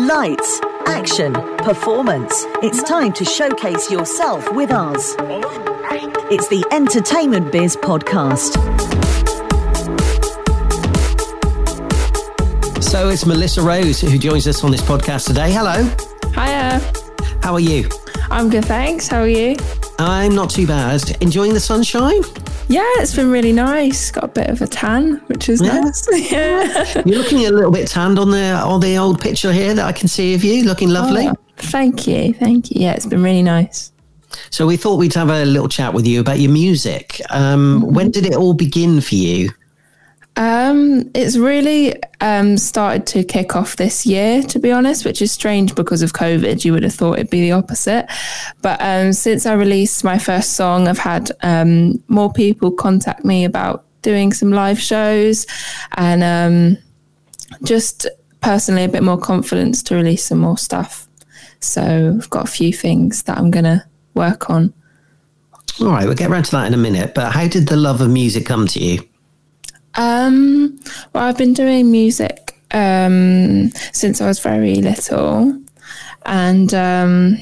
Lights, action, performance. It's time to showcase yourself with us. It's the Entertainment Biz Podcast. So it's Melissa Rose who joins us on this podcast today. Hello. Hiya. How are you? I'm good, thanks. How are you? I'm not too bad. Enjoying the sunshine? Yeah, it's been really nice. Got a bit of a tan, which is Yeah. nice. yeah. You're looking a little bit tanned on the on the old picture here that I can see of you, looking lovely. Oh, thank you. Thank you. Yeah, it's been really nice. So we thought we'd have a little chat with you about your music. Um, When did it all begin for you? Um, it's really um, started to kick off this year, to be honest, which is strange because of COVID. You would have thought it'd be the opposite. But um, since I released my first song, I've had um, more people contact me about doing some live shows and um, just personally a bit more confidence to release some more stuff. So I've got a few things that I'm going to work on. All right, we'll get around to that in a minute. But how did the love of music come to you? Um, well, I've been doing music um, since I was very little, and um,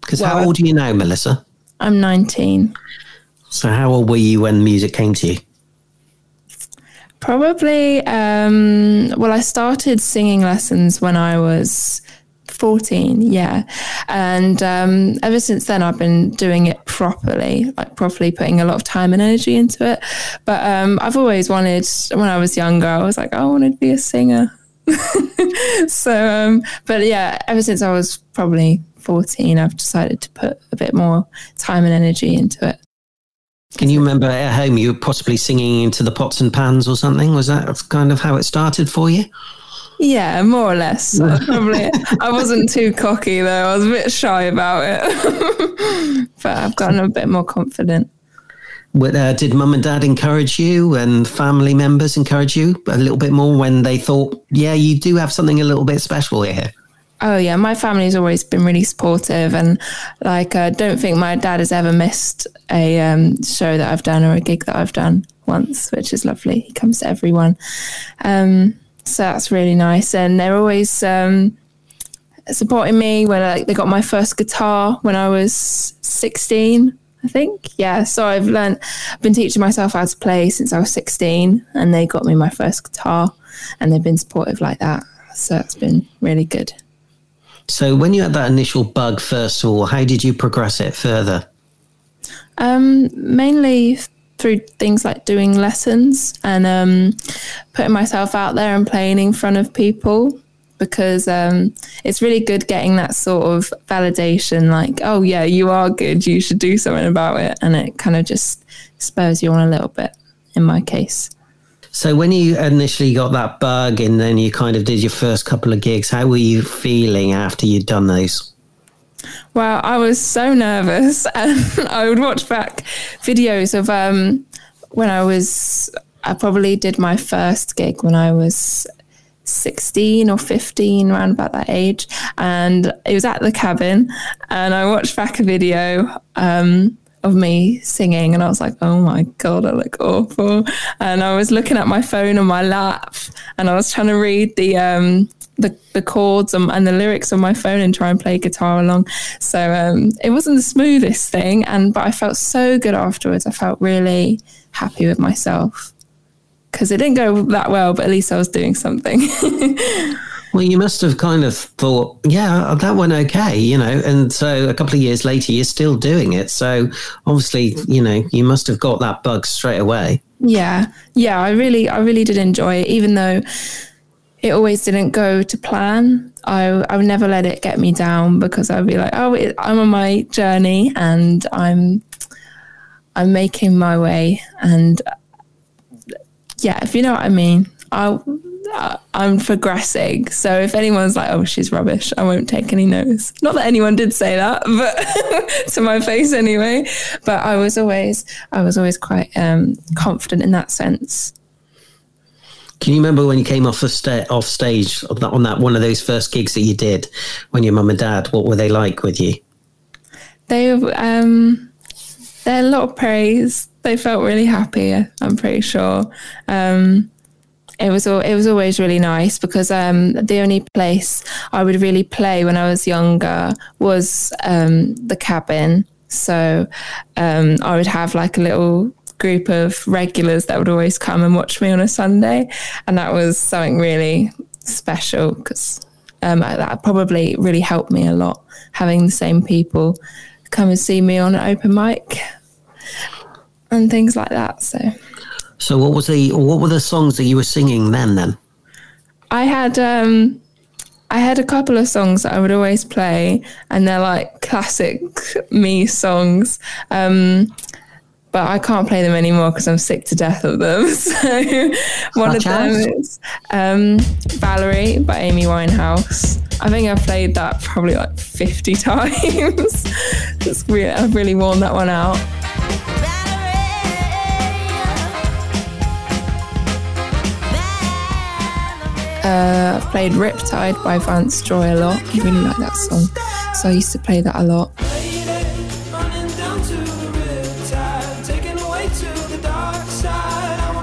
Because Well, how old are you now, Melissa? I'm 19. So how old were you when music came to you? Probably, um, well, I started singing lessons when I was 14, yeah. And um, ever since then, I've been doing it properly, like properly putting a lot of time and energy into it. But um, I've always wanted, when I was younger, I was like, I wanted to be a singer. so, um, but yeah, ever since I was probably 14, I've decided to put a bit more time and energy into it. Can you remember at home you were possibly singing into the pots and pans or something? Was that kind of how it started for you? Yeah, more or less. I Probably. I wasn't too cocky though. I was a bit shy about it, but I've gotten a bit more confident. Uh, did mum and dad encourage you and family members encourage you a little bit more when they thought, yeah, you do have something a little bit special here? Oh yeah, my family's always been really supportive, and like I don't think my dad has ever missed a um, show that I've done or a gig that I've done once, which is lovely. He comes to everyone, um, so that's really nice, and they're always um, supporting me when like they got my first guitar when I was sixteen. I think, yeah. So I've learned, I've been teaching myself how to play since I was 16, and they got me my first guitar, and they've been supportive like that. So it's been really good. So when you had that initial bug, first of all, how did you progress it further? Um, mainly through things like doing lessons and um, putting myself out there and playing in front of people because um, it's really good getting that sort of validation like, oh, yeah, you are good, you should do something about it. And it kind of just spurs you on a little bit in my case. So when you initially got that bug and then you kind of did your first couple of gigs, how were you feeling after you'd done those? Wow, I was so nervous, and I would watch back videos of um, when I was. I probably did my first gig when I was 16 or 15, around about that age, and it was at the cabin, and I watched back a video. Um, of me singing and I was like, oh my God, I look awful. And I was looking at my phone on my lap and I was trying to read the um the, the chords and, and the lyrics on my phone and try and play guitar along. So um, it wasn't the smoothest thing, and but I felt so good afterwards. I felt really happy with myself because it didn't go that well, but at least I was doing something. Well, you must have kind of thought, yeah, that went okay, you know. And so a couple of years later, you're still doing it. So obviously, you know, you must have got that bug straight away. yeah, yeah, I really, I really did enjoy it, even though it always didn't go to plan. I, I would never let it get me down because I'd be like, oh, it, I'm on my journey and I'm, I'm making my way. And yeah, if you know what I mean, uh, I'm progressing. So if anyone's like, "Oh, she's rubbish," I won't take any notice. Not that anyone did say that, but to my face anyway. But I was always, I was always quite um, confident in that sense. Can you remember when you came off the sta- off stage on that, on that one of those first gigs that you did when your mum and dad? What were they like with you? They, um, they're a lot of praise. They felt really happy. I'm pretty sure. Um, it was all, it was always really nice because um, the only place I would really play when I was younger was um, the cabin. So um, I would have like a little group of regulars that would always come and watch me on a Sunday, and that was something really special because um, that probably really helped me a lot having the same people come and see me on an open mic and things like that. So. So what was the what were the songs that you were singing then? Then I had um, I had a couple of songs that I would always play, and they're like classic me songs. Um, but I can't play them anymore because I'm sick to death of them. So one of them is um, Valerie by Amy Winehouse. I think I've played that probably like 50 times. it's really, I've really worn that one out. Uh, I've played Riptide by Vance Joy a lot. I really like that song. So I used to play that a lot.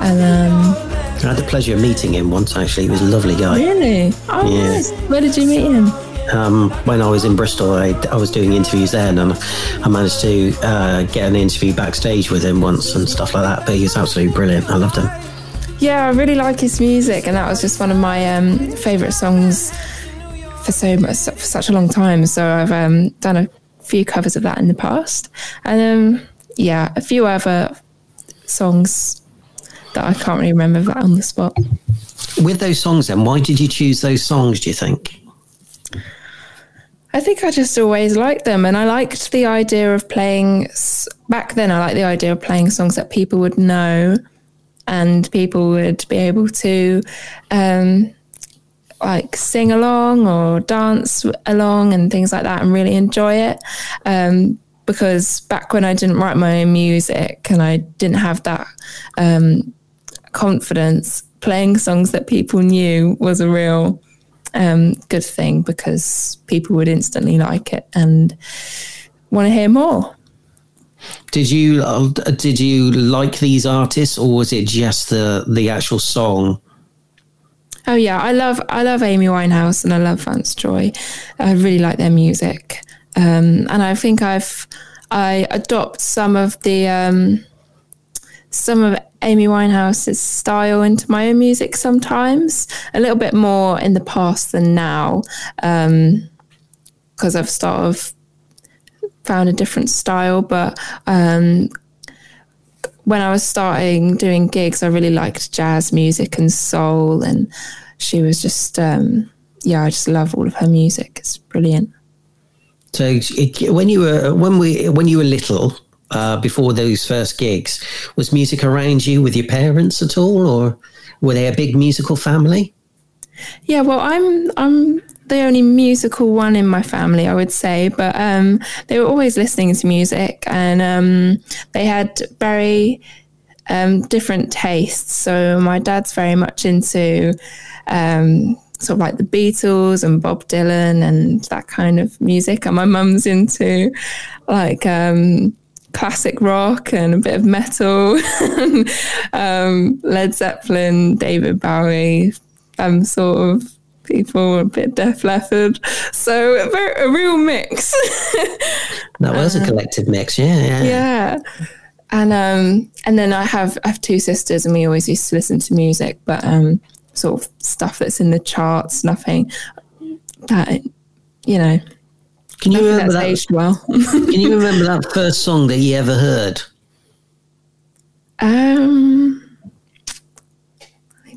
And um, I had the pleasure of meeting him once. Actually, he was a lovely guy. Really? Oh, yeah. nice. Where did you meet him? Um, when I was in Bristol, I, I, was doing interviews then, and I managed to uh, get an interview backstage with him once and stuff like that. But he was absolutely brilliant. I loved him. Yeah, I really like his music, and that was just one of my um, favourite songs for so much, for such a long time. So I've um, done a few covers of that in the past, and um, yeah, a few other songs that I can't really remember that on the spot. With those songs, then, why did you choose those songs? Do you think? I think I just always liked them, and I liked the idea of playing. Back then, I liked the idea of playing songs that people would know and people would be able to um, like sing along or dance along and things like that and really enjoy it. Um, because back when I didn't write my own music and I didn't have that um, confidence, playing songs that people knew was a real um, good thing because people would instantly like it and want to hear more. Did you uh, did you like these artists, or was it just the the actual song? Oh yeah, I love I love Amy Winehouse and I love Vance Joy. I really like their music, um, and I think I've I adopt some of the um, some of Amy Winehouse's style into my own music sometimes. A little bit more in the past than now, because um, I've sort of found a different style. But um, when I was starting doing gigs, I really liked jazz music and soul, and she was just um, yeah, I just love all of her music. It's brilliant. So it, when you were when we when you were little, uh, before those first gigs, was music around you with your parents at all, or were they a big musical family? Yeah, well, I'm I'm the only musical one in my family, I would say, but um, they were always listening to music and um, they had very um, different tastes. So my dad's very much into um, sort of like the Beatles and Bob Dylan and that kind of music, and my mum's into like um, classic rock and a bit of metal, um, Led Zeppelin, David Bowie, um, sort of people a bit Def Leppard. So a, a real mix. that was a collective mix, yeah, yeah. Yeah. And um and then I have I have two sisters and we always used to listen to music, but um sort of stuff that's in the charts, nothing that you know. Can you remember that? Well. can you remember that first song that you ever heard? Um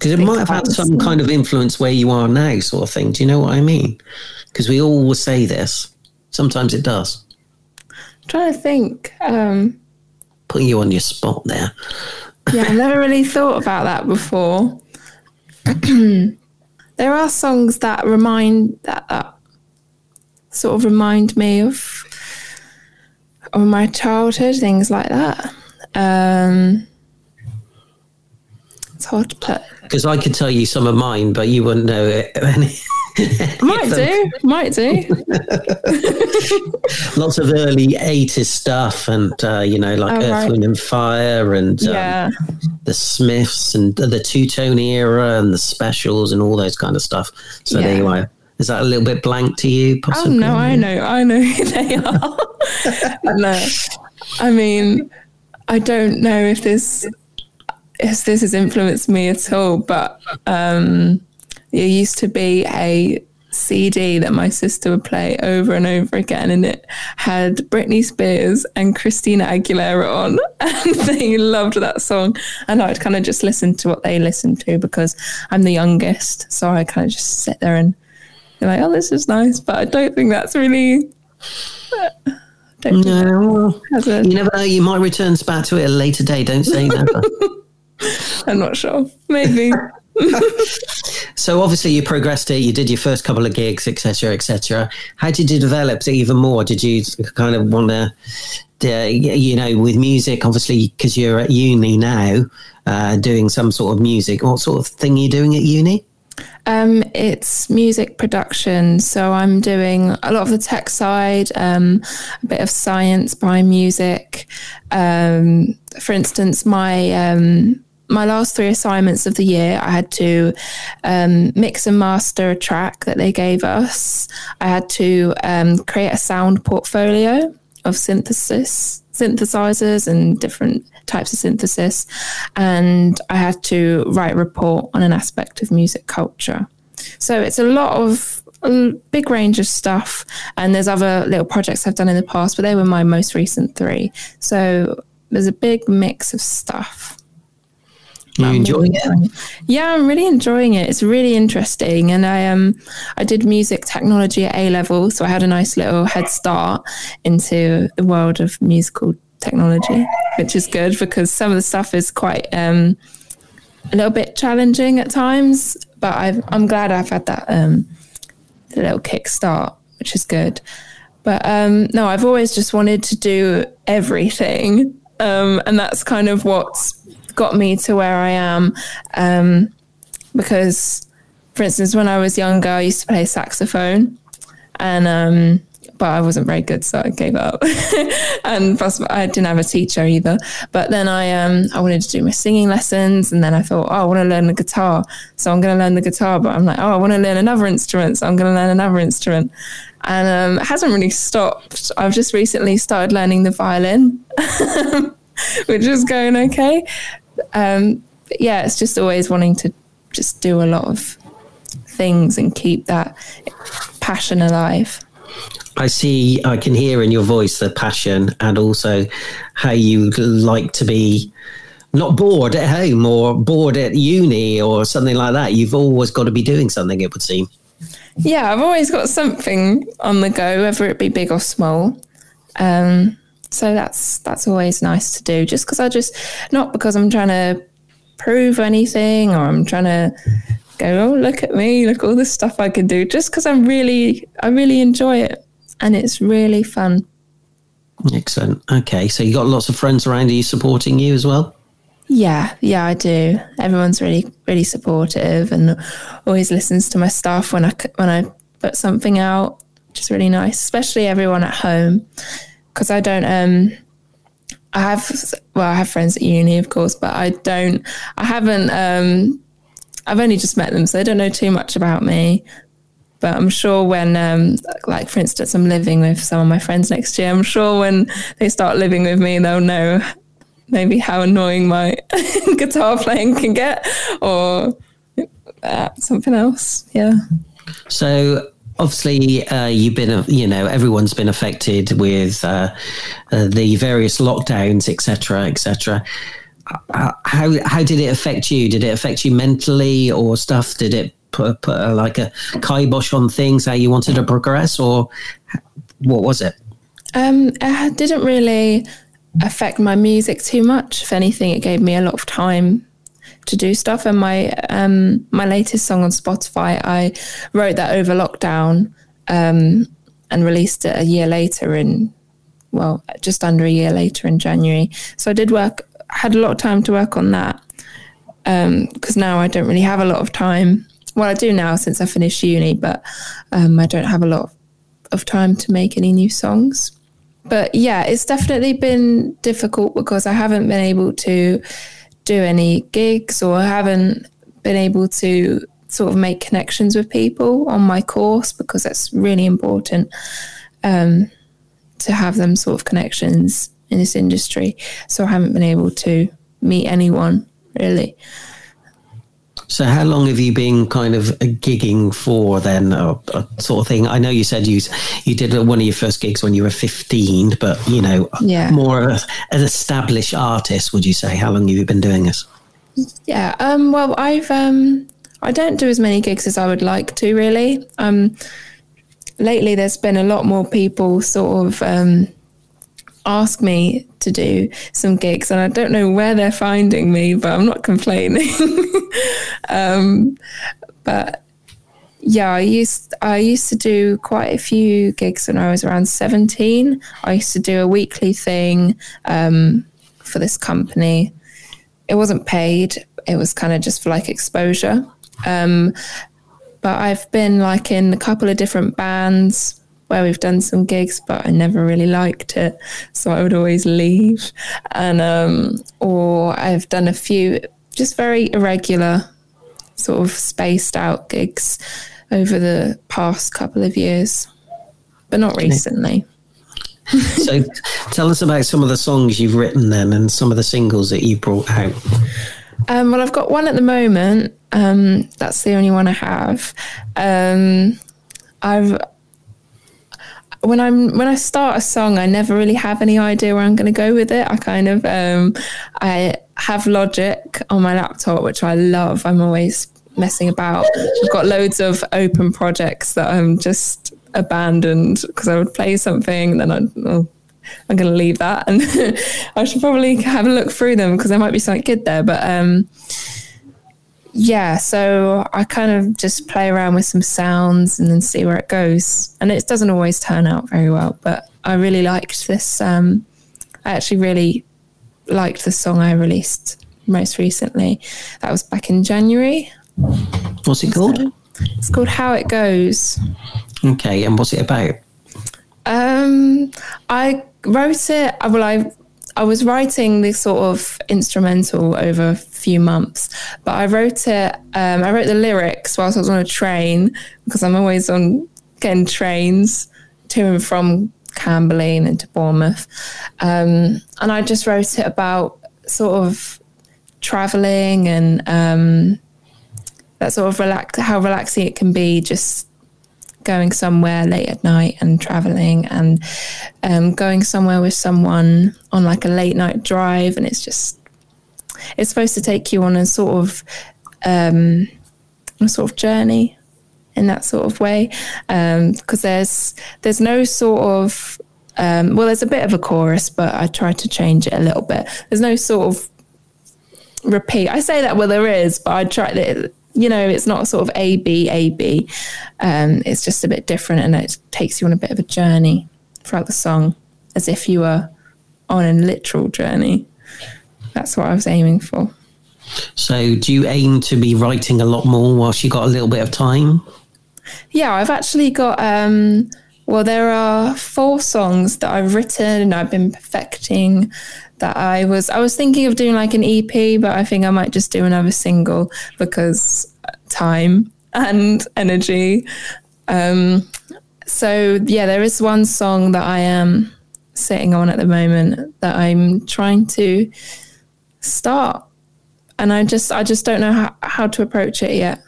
because it might have had some kind of influence where you are now, sort of thing. Do you know what I mean? Because we all say this. Sometimes it does. I'm trying to think. Um, Putting you on your spot there. yeah, I never really thought about that before. there are songs that remind that, that sort of remind me of of my childhood, things like that. Um, it's hard to put because I could tell you some of mine, but you wouldn't know any. might do, might do. Lots of early 80s stuff and, uh, you know, like Oh, Earth, right. Wind and Fire and um, yeah. the Smiths and the Two Tone era and the specials and all those kind of stuff. So Yeah. there you are. Is that a little bit blank to you? Possibly? Oh Possibly? no, I know, I know who they are. no, I mean, I don't know if this if this has influenced me at all, but um, there used to be a CD that my sister would play over and over again, and it had Britney Spears and Christina Aguilera on, and they loved that song. And I'd kind of just listen to what they listened to because I'm the youngest, so I kind of just sit there and be like, "Oh, this is nice," but I don't think that's really. Don't No, well, it has a, you never know. You might return back to it at a later date. Don't say never. I'm not sure. Maybe. so obviously you progressed it. You did your first couple of gigs, etc., etc. How did you develop it even more? Did you kind of want to, uh, you know, with music? Obviously, because you're at uni now, uh, doing some sort of music. What sort of thing are you doing at uni? Um, it's music production. So I'm doing a lot of the tech side, um, a bit of science by music. Um, for instance, my um, my last three assignments of the year, I had to um, mix and master a track that they gave us. I had to um, create a sound portfolio of synthesis synthesizers and different types of synthesis. And i had to write a report on an aspect of music culture. So it's a lot of a big range of stuff. And there's other little projects i've done in the past but they were my most recent three. So there's a big mix of stuff You enjoying it? yeah, I'm really enjoying it. It's really interesting, and I um I did music technology at A level, so I had a nice little head start into the world of musical technology, which is good because some of the stuff is quite um a little bit challenging at times. But I've, I'm glad I've had that um little kick start, which is good. But um no, I've always just wanted to do everything, um, and that's kind of what's got me to where I am. Um, because, for instance, when I was younger, I used to play saxophone, and um, but I wasn't very good, so I gave up. and plus, I didn't have a teacher either. But then I um, I wanted to do my singing lessons, and then I thought, oh, I want to learn the guitar, so I'm going to learn the guitar. But I'm like, oh, I want to learn another instrument, so I'm going to learn another instrument. And um, it hasn't really stopped. I've just recently started learning the violin, which is going okay. Um, but yeah, it's just always wanting to just do a lot of things and keep that passion alive. I see, I can hear in your voice the passion and also how you like to be not bored at home or bored at uni or something like that. You've always got to be doing something, it would seem. Yeah, I've always got something on the go, whether it be big or small. Um, so that's that's always nice to do. Just because I just not because I'm trying to prove anything or I'm trying to go, oh look at me, look all this stuff I can do. Just because I'm really I really enjoy it and it's really fun. Excellent. Okay, so you got lots of friends around you supporting you as well? Yeah, yeah, I do. Everyone's really, really supportive and always listens to my stuff when I when I put something out, which is really nice. Especially everyone at home, because I don't. Um, I have well, I have friends at uni, of course, but I don't. I haven't. Um, I've only just met them, so they don't know too much about me. But I'm sure when, um, like for instance, I'm living with some of my friends next year. I'm sure when they start living with me, they'll know maybe how annoying my guitar playing can get or uh, something else. Yeah. So obviously, uh, you've been, you know, everyone's been affected with uh, uh, the various lockdowns, etc., etc. Uh, how how did it affect you? Did it affect you mentally or stuff? Did it put, put uh, like a kibosh on things how you wanted to progress, or what was it? Um, it didn't really affect my music too much. If anything, it gave me a lot of time to do stuff. And my um, my latest song on Spotify, I wrote that over lockdown um, and released it a year later in well, just under a year later in January. So I did work, had a lot of time to work on that because now I don't really have a lot of time. well, I do now since I finished uni, but um, I don't have a lot of time to make any new songs. But yeah, it's definitely been difficult because I haven't been able to do any gigs or haven't been able to sort of make connections with people on my course because that's really important um, to have them sort of connections in this industry. So I haven't been able to meet anyone really. So, how long have you been kind of gigging for then, a sort of thing? I know you said you you did one of your first gigs when you were fifteen, but you know, yeah. more an established artist. Would you say? How long have you been doing this? Yeah. Um. Well, I've um. I don't do as many gigs as I would like to. Really. Um. Lately, there's been a lot more people sort of um ask me to do some gigs, and I don't know where they're finding me, but I'm not complaining. um, but yeah, I used I used to do quite a few gigs when I was around 17. I used to do a weekly thing um, for this company. It wasn't paid; it was kind of just for like exposure. Um, but I've been like in a couple of different bands where we've done some gigs, but I never really liked it. So I would always leave. And, um, or I've done a few just very irregular, sort of spaced out gigs over the past couple of years, but not recently. so tell us about some of the songs you've written then and some of the singles that you brought out. Um, well, I've got one at the moment. Um, that's the only one I have. Um, I've when I'm when I start a song, I never really have any idea where I'm going to go with it. I kind of um, I have Logic on my laptop, which I love. I'm always messing about. I've got loads of open projects that I'm just abandoned because I would play something, then I'd, oh, I'm going to leave that, and I should probably have a look through them because there might be something good there. But um, yeah, so I kind of just play around with some sounds and then see where it goes. And it doesn't always turn out very well, but I really liked this. Um, I actually really liked the song I released most recently. That was back in January. What's it called? So it's called How It Goes. Okay, and what's it about? Um, I wrote it. Well, I I was writing this sort of instrumental over a few months, but I wrote it. Um, I wrote the lyrics whilst I was on a train because I'm always on getting trains to and from Camberley and to Bournemouth, um, and I just wrote it about sort of traveling and um, that sort of relax how relaxing it can be just going somewhere late at night and traveling and um, going somewhere with someone on like a late night drive and it's just it's supposed to take you on a sort of um, a sort of journey in that sort of way. Because um, there's there's no sort of um, well there's a bit of a chorus but I tried to change it a little bit. There's no sort of repeat. I say that well there is but I tried it you know, it's not sort of A, B, A, B. Um, it's just a bit different and it takes you on a bit of a journey throughout the song as if you were on a literal journey. That's what I was aiming for. So, do you aim to be writing a lot more whilst you got a little bit of time? Yeah, I've actually got. Um, well, there are four songs that I've written and I've been perfecting that I was I was thinking of doing like an EP, but I think I might just do another single because time and energy. Um, so yeah, there is one song that I am sitting on at the moment that I'm trying to start, and I just I just don't know how, how to approach it yet.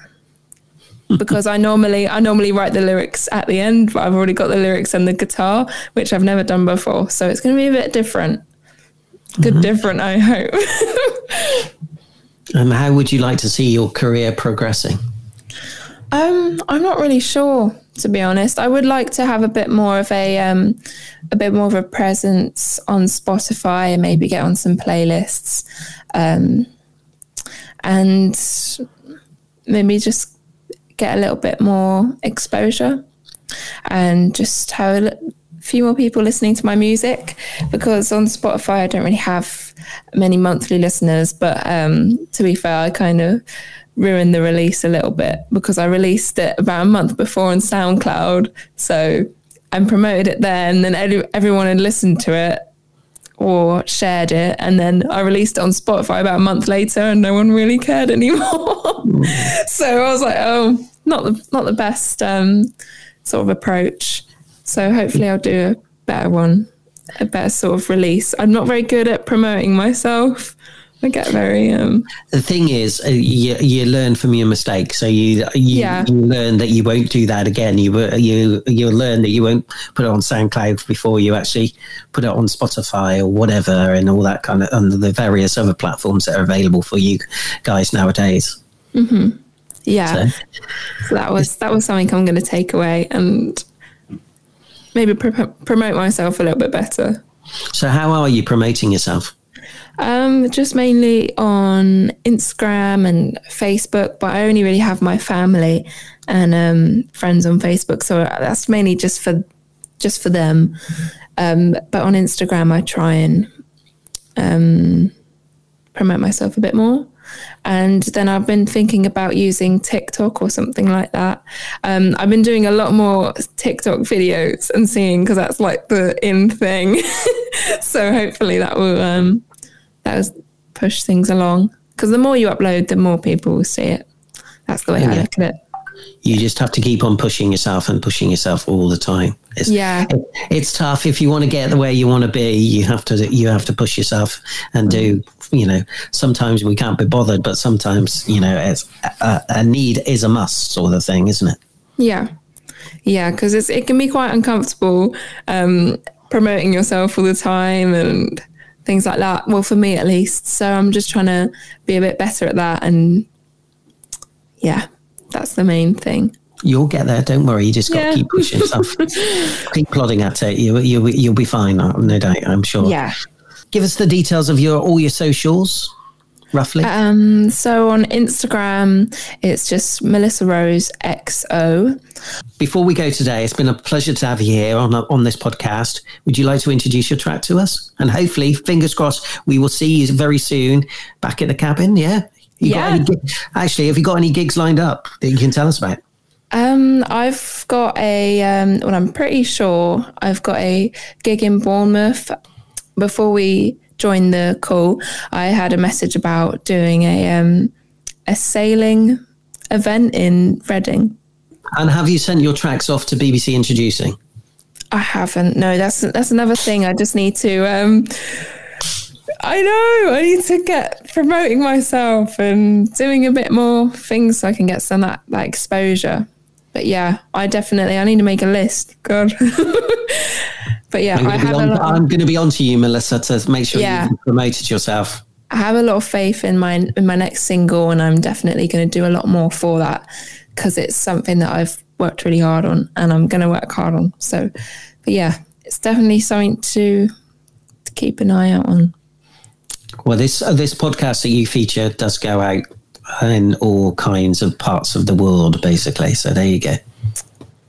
because I normally I normally write the lyrics at the end, but I've already got the lyrics and the guitar, which I've never done before. So it's going to be a bit different good mm-hmm. different, I hope. and how would you like to see your career progressing? Um, I'm not really sure, to be honest. I would like to have a bit more of a um, a bit more of a presence on Spotify and maybe get on some playlists, um, and maybe just get a little bit more exposure and just have a few more people listening to my music because on Spotify I don't really have many monthly listeners. But um, to be fair, I kind of ruined the release a little bit because I released it about a month before on SoundCloud. So and promoted it there, and then everyone had listened to it or shared it, and then I released it on Spotify about a month later, and no one really cared anymore. so I was like, oh, not the not the best um, sort of approach. So hopefully I'll do a better one, a better sort of release. I'm not very good at promoting myself. I get very. Um, the thing is, uh, you, you learn from your mistakes. So you you, yeah. you learn that you won't do that again. You you you learn that you won't put it on SoundCloud before you actually put it on Spotify or whatever, and all that kind of under the various other platforms that are available for you guys nowadays. Mm-hmm. Yeah, so, so that was that was something I'm going to take away and maybe promote myself a little bit better. So, how are you promoting yourself? Um, just mainly on Instagram and Facebook, but I only really have my family and um, friends on Facebook, so that's mainly just for just for them. Um, but on Instagram, I try and um, promote myself a bit more. And then I've been thinking about using TikTok or something like that. Um, I've been doing a lot more TikTok videos and seeing because that's like the in thing. so hopefully that will um, that will push things along. Because the more you upload, the more people will see it. That's the way yeah. I look at it. You just have to keep on pushing yourself and pushing yourself all the time. It's, yeah, it, it's tough. If you want to get the way you want to be, you have to you have to push yourself and do. You know, sometimes we can't be bothered, but sometimes you know, it's a, a need is a must sort of thing, isn't it? Yeah, yeah, because it can be quite uncomfortable um, promoting yourself all the time and things like that. Well, for me at least. So I'm just trying to be a bit better at that. And yeah, that's the main thing. You'll get there. Don't worry. You just got yeah. to keep pushing yourself. keep plodding at it. You, you, you'll be fine. No doubt. I'm sure. Yeah. Give us the details of your all your socials roughly? Um, so on Instagram, it's just Melissa Rose XO. Before we go today, it's been a pleasure to have you here on, on this podcast. Would you like to introduce your track to us? And hopefully, fingers crossed, we will see you very soon back at the cabin. Yeah. You yeah. actually, have you got any gigs lined up that you can tell us about? Um, I've got a, um, well, I'm pretty sure I've got a gig in Bournemouth before we join the call, I had a message about doing a um, a sailing event in Reading. And have you sent your tracks off to BBC Introducing? I haven't. No, that's that's another thing. I just need to. Um, I know. I need to get promoting myself and doing a bit more things so I can get some that, that exposure. But yeah, I definitely I need to make a list. God. But yeah, I have on, a lot I'm going to be on to you, Melissa, to make sure yeah. you've promoted yourself. I have a lot of faith in my in my next single, and I'm definitely going to do a lot more for that because it's something that I've worked really hard on, and I'm going to work hard on. So, but yeah, it's definitely something to to keep an eye out on. Well, this uh, this podcast that you feature does go out in all kinds of parts of the world, basically. So there you go.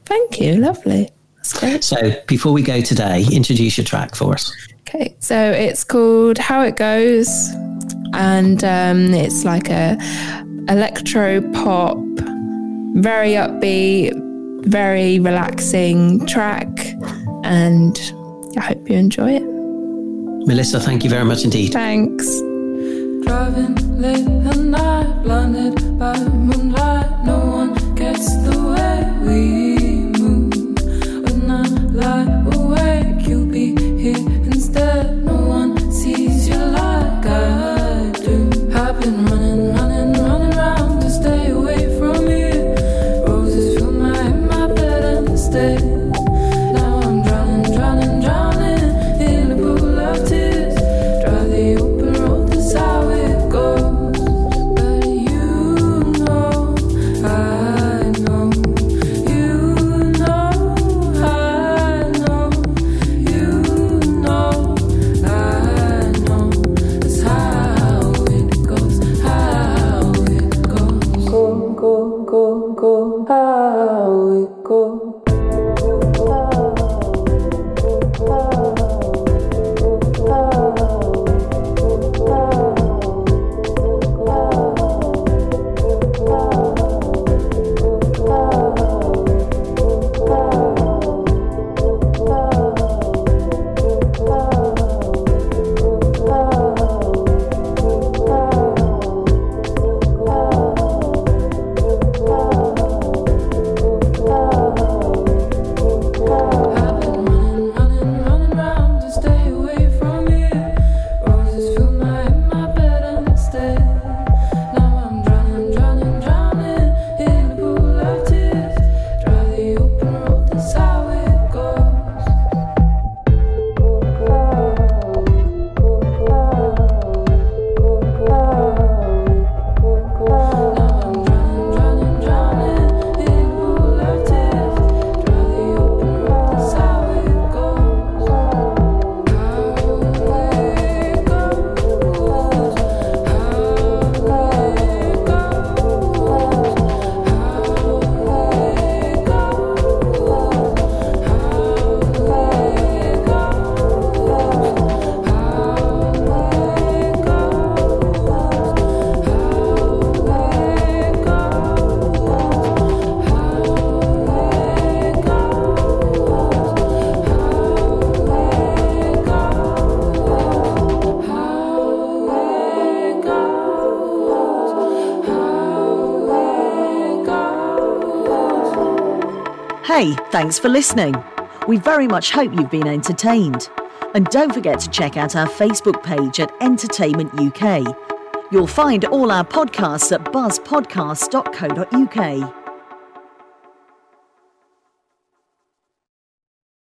Thank you, lovely. So before we go today, introduce your track for us. Okay, so it's called How It Goes, and um, it's like a electro pop, very upbeat, very relaxing track, and I hope you enjoy it. Melissa, thank you very much indeed. Thanks. Driving late at night, blinded by moonlight, no one gets the way we lie awake, you'll be here instead. Hey, thanks for listening. We very much hope you've been entertained. And don't forget to check out our Facebook page at Entertainment UK. You'll find all our podcasts at buzzpodcast.co.uk.